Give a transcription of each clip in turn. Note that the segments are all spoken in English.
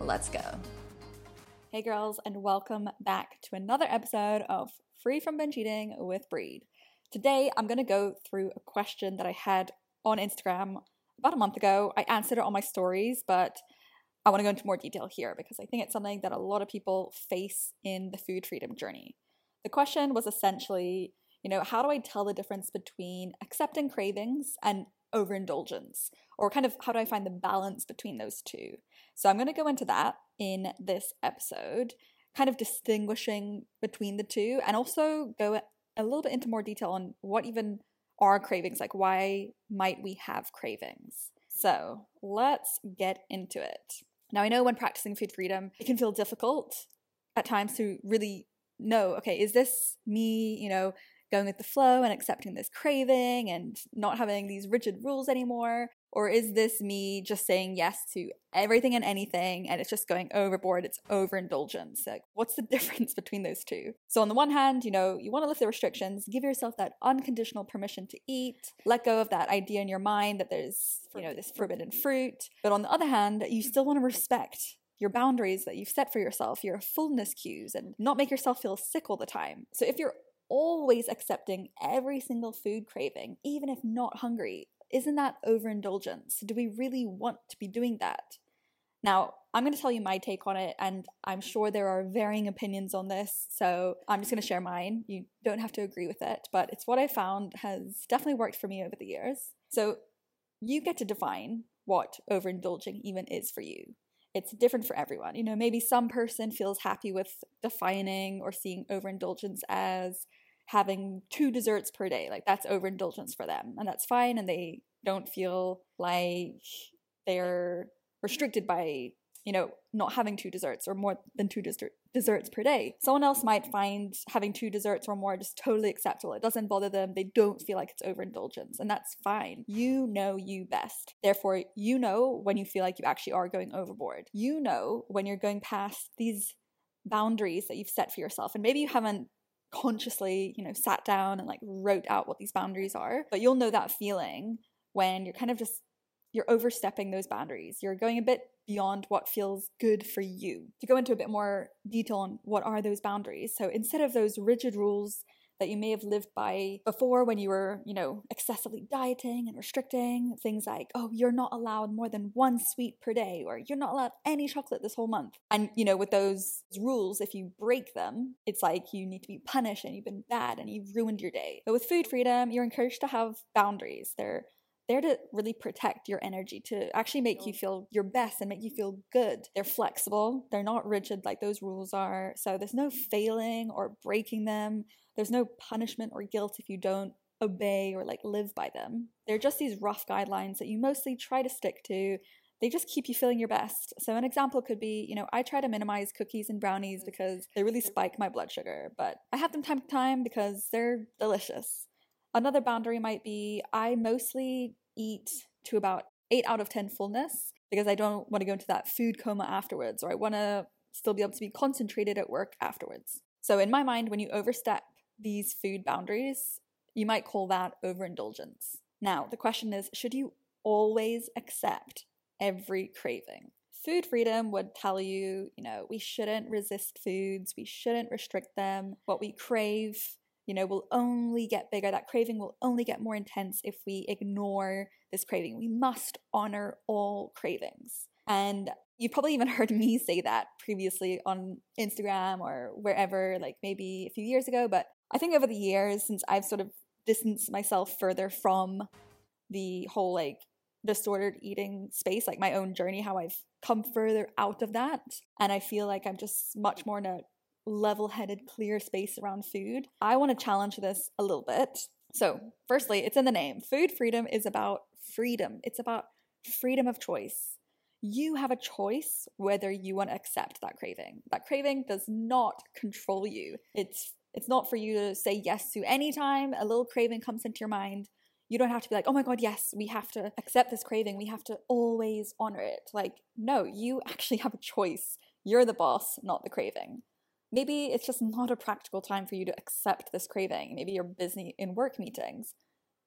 Let's go. Hey, girls, and welcome back to another episode of Free from Binge Eating with Bree. Today, I'm going to go through a question that I had on Instagram about a month ago. I answered it on my stories, but I want to go into more detail here because I think it's something that a lot of people face in the food freedom journey. The question was essentially, you know, how do I tell the difference between accepting cravings and overindulgence? Or kind of how do I find the balance between those two? So I'm going to go into that in this episode, kind of distinguishing between the two and also go a little bit into more detail on what even are cravings, like why might we have cravings? So let's get into it. Now, I know when practicing food freedom, it can feel difficult at times to really know okay, is this me, you know, going with the flow and accepting this craving and not having these rigid rules anymore? Or is this me just saying yes to everything and anything and it's just going overboard? It's overindulgence. Like, what's the difference between those two? So, on the one hand, you know, you want to lift the restrictions, give yourself that unconditional permission to eat, let go of that idea in your mind that there's, you know, this forbidden fruit. But on the other hand, you still want to respect your boundaries that you've set for yourself, your fullness cues, and not make yourself feel sick all the time. So, if you're always accepting every single food craving, even if not hungry, isn't that overindulgence? Do we really want to be doing that? Now, I'm going to tell you my take on it, and I'm sure there are varying opinions on this, so I'm just going to share mine. You don't have to agree with it, but it's what I found has definitely worked for me over the years. So, you get to define what overindulging even is for you. It's different for everyone. You know, maybe some person feels happy with defining or seeing overindulgence as having two desserts per day. Like that's overindulgence for them, and that's fine. And they don't feel like they're restricted by you know not having two desserts or more than two dessert- desserts per day. Someone else might find having two desserts or more just totally acceptable. It doesn't bother them. They don't feel like it's overindulgence, and that's fine. You know you best. Therefore, you know when you feel like you actually are going overboard. You know when you're going past these boundaries that you've set for yourself. And maybe you haven't consciously, you know, sat down and like wrote out what these boundaries are. But you'll know that feeling when you're kind of just you're overstepping those boundaries. You're going a bit beyond what feels good for you. To go into a bit more detail on what are those boundaries. So instead of those rigid rules that you may have lived by before when you were, you know, excessively dieting and restricting. Things like, oh, you're not allowed more than one sweet per day, or you're not allowed any chocolate this whole month. And, you know, with those rules, if you break them, it's like you need to be punished and you've been bad and you've ruined your day. But with food freedom, you're encouraged to have boundaries. They're there to really protect your energy, to actually make you feel your best and make you feel good. They're flexible, they're not rigid like those rules are. So there's no failing or breaking them. There's no punishment or guilt if you don't obey or like live by them. They're just these rough guidelines that you mostly try to stick to. They just keep you feeling your best. So, an example could be you know, I try to minimize cookies and brownies mm. because they really spike my blood sugar, but I have them time to time because they're delicious. Another boundary might be I mostly eat to about 8 out of 10 fullness because I don't want to go into that food coma afterwards, or I want to still be able to be concentrated at work afterwards. So, in my mind, when you overstep these food boundaries, you might call that overindulgence. Now, the question is should you always accept every craving? Food freedom would tell you, you know, we shouldn't resist foods, we shouldn't restrict them. What we crave, you know, will only get bigger. That craving will only get more intense if we ignore this craving. We must honor all cravings. And you probably even heard me say that previously on Instagram or wherever, like maybe a few years ago, but I think over the years, since I've sort of distanced myself further from the whole like disordered eating space, like my own journey, how I've come further out of that. And I feel like I'm just much more in a level headed, clear space around food. I want to challenge this a little bit. So, firstly, it's in the name. Food freedom is about freedom, it's about freedom of choice. you have a choice whether you want to accept that craving. That craving does not control you. It's it's not for you to say yes to anytime a little craving comes into your mind. You don't have to be like, "Oh my god, yes, we have to accept this craving. We have to always honor it." Like, no, you actually have a choice. You're the boss, not the craving. Maybe it's just not a practical time for you to accept this craving. Maybe you're busy in work meetings.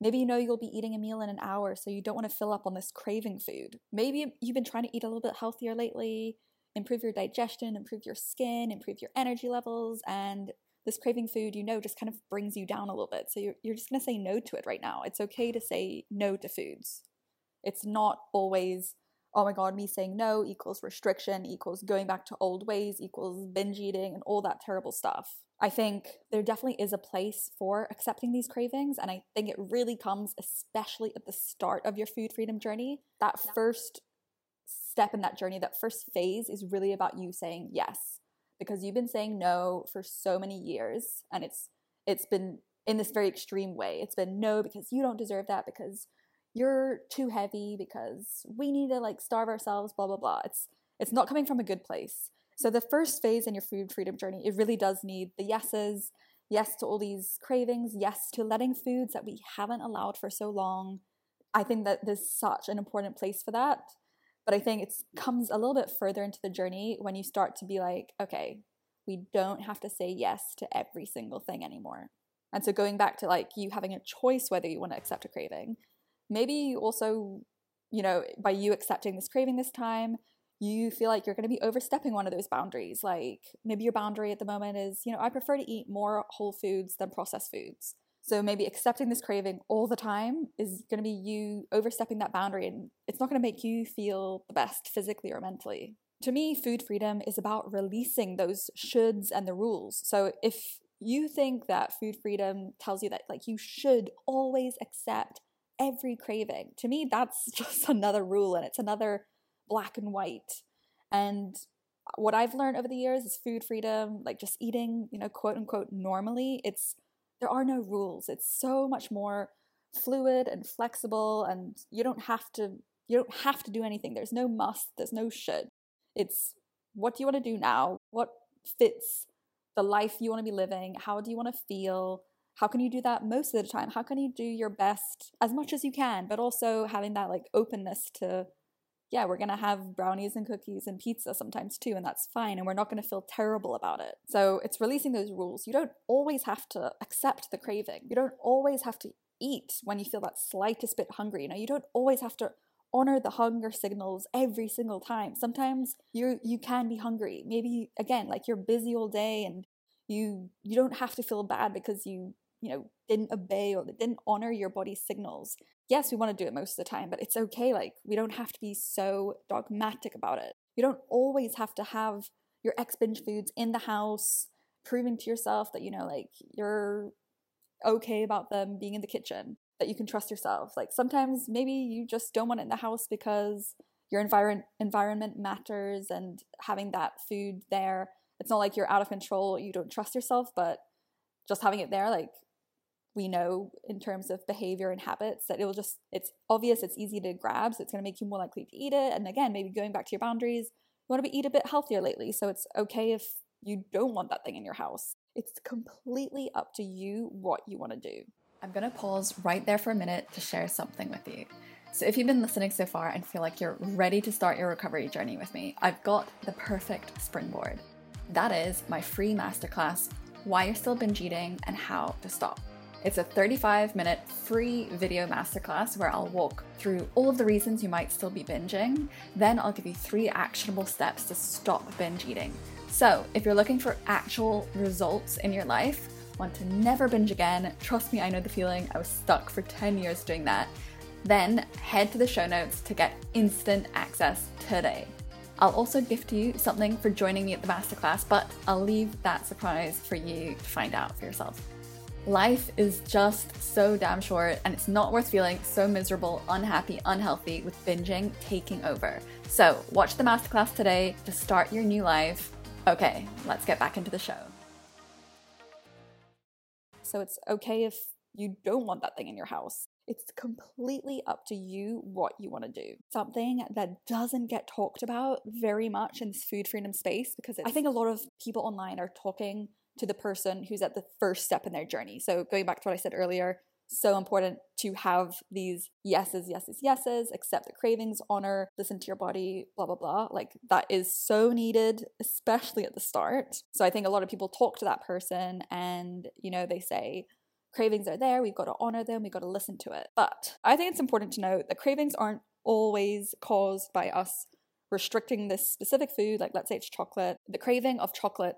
Maybe you know you'll be eating a meal in an hour, so you don't want to fill up on this craving food. Maybe you've been trying to eat a little bit healthier lately, improve your digestion, improve your skin, improve your energy levels, and this craving food, you know, just kind of brings you down a little bit. So you're, you're just going to say no to it right now. It's okay to say no to foods. It's not always oh my god, me saying no equals restriction, equals going back to old ways, equals binge eating, and all that terrible stuff. I think there definitely is a place for accepting these cravings. And I think it really comes, especially at the start of your food freedom journey. That first step in that journey, that first phase is really about you saying yes. Because you've been saying no for so many years and it's it's been in this very extreme way. It's been no because you don't deserve that, because you're too heavy because we need to like starve ourselves blah blah blah. It's it's not coming from a good place. So the first phase in your food freedom journey it really does need the yeses yes to all these cravings yes to letting foods that we haven't allowed for so long. I think that there's such an important place for that but i think it comes a little bit further into the journey when you start to be like okay we don't have to say yes to every single thing anymore. And so going back to like you having a choice whether you want to accept a craving maybe also, you know, by you accepting this craving this time, you feel like you're going to be overstepping one of those boundaries. Like maybe your boundary at the moment is, you know, I prefer to eat more whole foods than processed foods. So maybe accepting this craving all the time is going to be you overstepping that boundary and it's not going to make you feel the best physically or mentally. To me, food freedom is about releasing those shoulds and the rules. So if you think that food freedom tells you that like you should always accept every craving. To me, that's just another rule and it's another black and white. And what I've learned over the years is food freedom, like just eating, you know, quote unquote, normally, it's there are no rules. It's so much more fluid and flexible and you don't have to you don't have to do anything. There's no must, there's no should. It's what do you want to do now? What fits the life you want to be living? How do you want to feel? How can you do that most of the time? How can you do your best as much as you can but also having that like openness to yeah we're to have brownies and cookies and pizza sometimes too and that's fine and we're not to feel terrible about it. So it's releasing those rules. You don't always have to accept the craving. You don't always have to eat when you feel that slightest bit hungry you know? You don't always have to honor the hunger signals every single time. Sometimes you you can be hungry. Maybe again like you're busy all day and you you don't have to feel bad because you you know, didn't obey or didn't honor your body's signals. Yes, we want to do it most of the time, but it's okay. Like, we don't have to be so dogmatic about it. You don't always have to have your ex binge foods in the house, proving to yourself that, you know, like you're okay about them being in the kitchen, that you can trust yourself. Like, sometimes maybe you just don't want it in the house because your environment environment matters and having that food there it's not like you're out of control you don't trust yourself but just having it there like we know in terms of behavior and habits that it will just it's obvious it's easy to grab so it's going to make you more likely to eat it. And again maybe going back to your boundaries you want to eat a bit healthier lately so it's okay if you don't want that thing in your house. It's completely up to you what you want to do. I'm going to pause right there for a minute to share something with you. So if you've been listening so far and feel like you're ready to start your recovery journey with me i've got the perfect springboard. That is my free masterclass why you're still binge eating and how to stop it's a 35 minute free video masterclass where I'll walk through all of the reasons you might still be binging. Then I'll give you three actionable steps to stop binge eating. So, if you're looking for actual results in your life, want to never binge again, trust me, I know the feeling. I was stuck for 10 years doing that. Then head to the show notes to get instant access today. I'll also gift you something for joining me at the masterclass, but I'll leave that surprise for you to find out for yourself. Life is just so damn short, and it's not worth feeling so miserable, unhappy, unhealthy with binging taking over. So, watch the masterclass today to start your new life. Okay, let's get back into the show. So, it's okay if you don't want that thing in your house. It's completely up to you what you want to do. Something that doesn't get talked about very much in this food freedom space because I think a lot of people online are talking to the person who's at the first step in their journey. So, going back to what I said earlier, so important to have these yeses, yeses, yeses, accept the cravings, honor, listen to your body, blah, blah, blah. Like that is so needed, especially at the start. So I think a lot of people talk to that person and, you know, they say, cravings are there, we've got to honor them, we've got to listen to it. But I think it's important to note that cravings aren't always caused by us restricting this specific food, like let's say it's chocolate. The craving of chocolate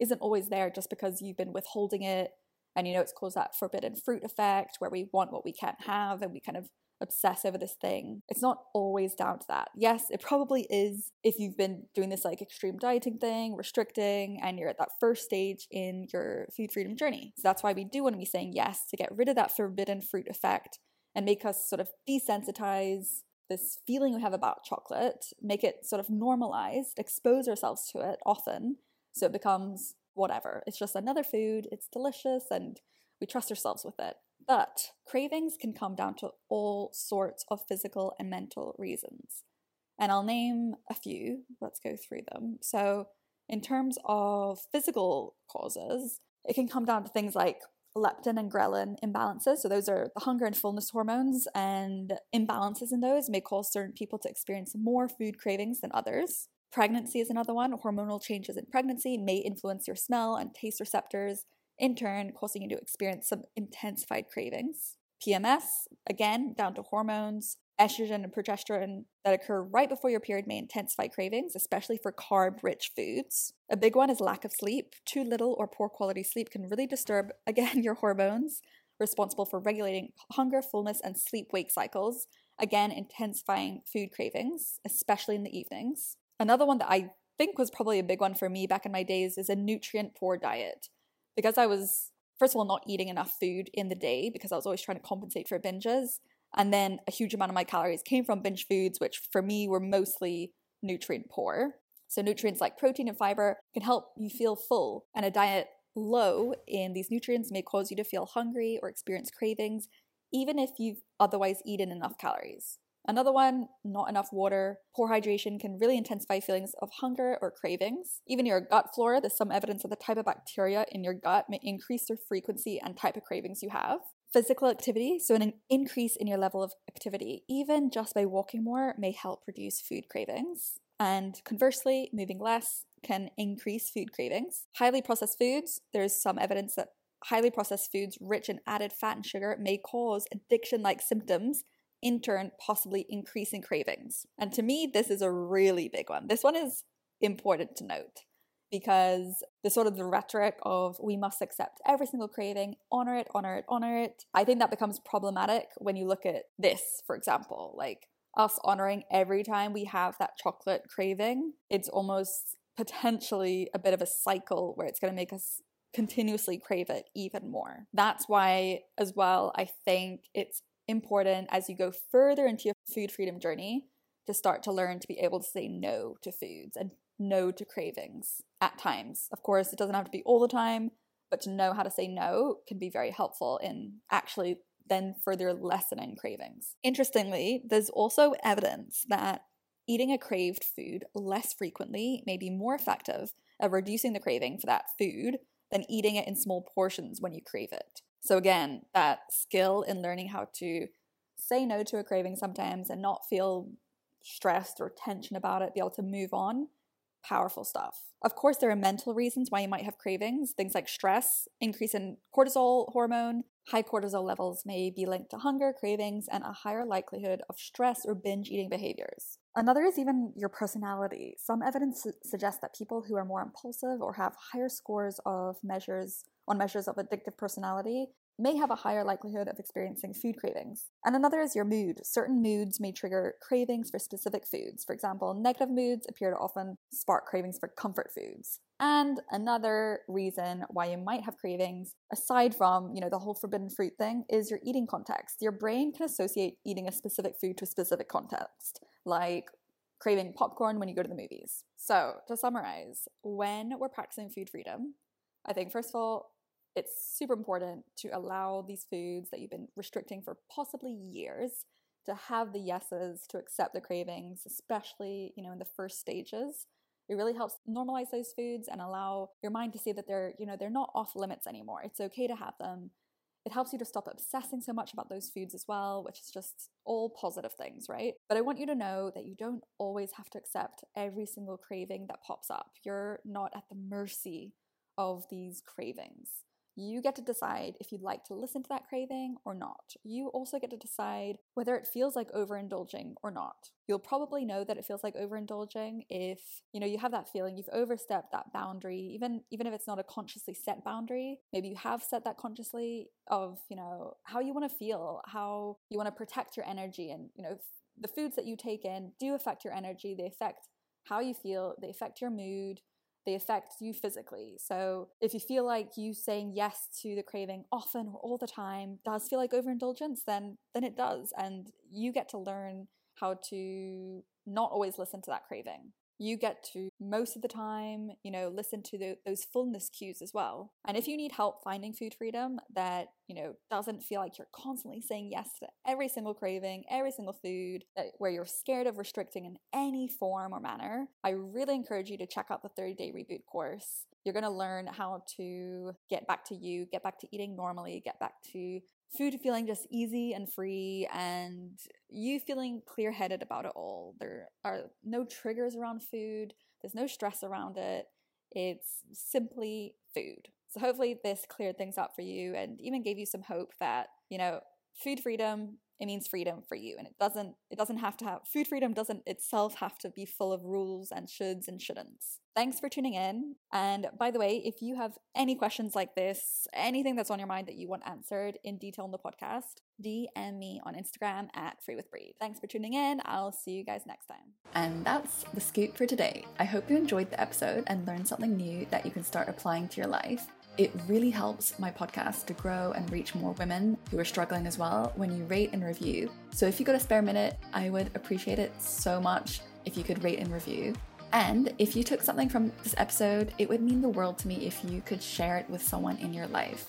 isn't always there just because you've been withholding it and you know, it's caused that forbidden fruit effect where we want what we can't have and we kind of obsess over this thing. It's not always down to that. Yes, it probably is if you've been doing this like extreme dieting thing, restricting, and you're at that first stage in your food freedom journey. So that's why we do want to be saying yes to get rid of that forbidden fruit effect and make us sort of desensitize this feeling we have about chocolate, make it sort of normalized, expose ourselves to it often so it becomes whatever. It's just another food, it's delicious, and we trust ourselves with it. But cravings can come down to all sorts of physical and mental reasons. And I'll name a few. Let's go through them. So, in terms of physical causes, it can come down to things like leptin and ghrelin imbalances. So, those are the hunger and fullness hormones, and imbalances in those may cause certain people to experience more food cravings than others. Pregnancy is another one. Hormonal changes in pregnancy may influence your smell and taste receptors, in turn, causing you to experience some intensified cravings. PMS, again, down to hormones. Estrogen and progesterone that occur right before your period may intensify cravings, especially for carb rich foods. A big one is lack of sleep. Too little or poor quality sleep can really disturb, again, your hormones, responsible for regulating hunger, fullness, and sleep wake cycles, again, intensifying food cravings, especially in the evenings. Another one that I think was probably a big one for me back in my days is a nutrient poor diet. Because I was, first of all, not eating enough food in the day because I was always trying to compensate for binges. And then a huge amount of my calories came from binge foods, which for me were mostly nutrient poor. So, nutrients like protein and fiber can help you feel full, and a diet low in these nutrients may cause you to feel hungry or experience cravings, even if you've otherwise eaten enough calories. Another one, not enough water. Poor hydration can really intensify feelings of hunger or cravings. Even your gut flora, there's some evidence that the type of bacteria in your gut may increase the frequency and type of cravings you have. Physical activity, so an increase in your level of activity, even just by walking more, may help reduce food cravings. And conversely, moving less can increase food cravings. Highly processed foods, there's some evidence that highly processed foods rich in added fat and sugar may cause addiction like symptoms in turn possibly increasing cravings. And to me, this is a really big one. This one is important to note because the sort of the rhetoric of we must accept every single craving, honor it, honor it, honor it. I think that becomes problematic when you look at this, for example, like us honoring every time we have that chocolate craving. It's almost potentially a bit of a cycle where it's going to make us continuously crave it even more. That's why, as well, I think it's important as you go further into your food freedom journey to start to learn to be able to say no to foods and no to cravings at times. Of course, it doesn't have to be all the time, but to know how to say no can be very helpful in actually then further lessening cravings. Interestingly, there's also evidence that eating a craved food less frequently may be more effective at reducing the craving for that food than eating it in small portions when you crave it. So, again, that skill in learning how to say no to a craving sometimes and not feel stressed or tension about it, be able to move on, powerful stuff. Of course, there are mental reasons why you might have cravings, things like stress, increase in cortisol hormone. High cortisol levels may be linked to hunger, cravings, and a higher likelihood of stress or binge eating behaviors. Another is even your personality. Some evidence su- suggests that people who are more impulsive or have higher scores of measures on measures of addictive personality may have a higher likelihood of experiencing food cravings. And another is your mood. Certain moods may trigger cravings for specific foods. For example, negative moods appear to often spark cravings for comfort foods. And another reason why you might have cravings, aside from, you know, the whole forbidden fruit thing, is your eating context. Your brain can associate eating a specific food to a specific context, like craving popcorn when you go to the movies. So, to summarize, when we're practicing food freedom, I think first of all, it's super important to allow these foods that you've been restricting for possibly years to have the yeses to accept the cravings, especially, you know, in the first stages. It really helps normalize those foods and allow your mind to see that they're, you know, they're not off limits anymore. It's okay to have them. It helps you to stop obsessing so much about those foods as well, which is just all positive things, right? But I want you to know that you don't always have to accept every single craving that pops up. You're not at the mercy of these cravings. You get to decide if you'd like to listen to that craving or not. You also get to decide whether it feels like overindulging or not. You'll probably know that it feels like overindulging if, you know, you have that feeling you've overstepped that boundary, even even if it's not a consciously set boundary. Maybe you have set that consciously of, you know, how you want to feel, how you want to protect your energy and, you know, the foods that you take in do affect your energy, they affect how you feel, they affect your mood, they affect you physically. So if you feel like you saying yes to the craving often or all the time does feel like overindulgence, then then it does. And you get to learn how to not always listen to that craving you get to most of the time, you know, listen to the, those fullness cues as well. And if you need help finding food freedom that, you know, doesn't feel like you're constantly saying yes to every single craving, every single food, that, where you're scared of restricting in any form or manner, I really encourage you to check out the 30 day reboot course. You're going to learn how to get back to you, get back to eating normally, get back to food feeling just easy and free and you feeling clear headed about it all. There are no triggers around food, there's no stress around it. It's simply food. So hopefully this cleared things up for you and even gave you some hope that, you know, food freedom it means freedom for you and it doesn't it doesn't have to have food freedom doesn't itself have to be full of rules and shoulds and shouldn'ts. Thanks for tuning in and by the way if you have any questions like this anything that's on your mind that you want answered in detail in the podcast dm me on instagram at free with bree. Thanks for tuning in i'll see you guys next time. And that's the scoop for today. I hope you enjoyed the episode and learned something new that you can start applying to your life it really helps my podcast to grow and reach more women who are struggling as well when you rate and review. So if you got a spare minute, I would appreciate it so much if you could rate and review. And if you took something from this episode, it would mean the world to me if you could share it with someone in your life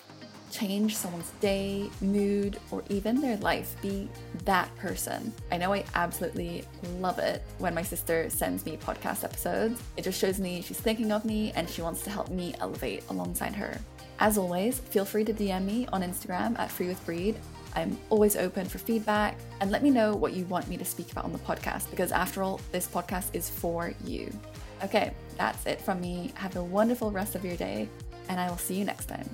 change someone's day, mood, or even their life. Be that person. I know I absolutely love it when my sister sends me podcast episodes. It just shows me she's thinking of me and she wants to help me elevate alongside her. As always, feel free to DM me on Instagram at Free with Bree. I'm always open for feedback and let me know what you want me to speak about on the podcast because, after all, this podcast is for you. Okay, that's it from me. Have a wonderful rest of your day, and I will see you next time.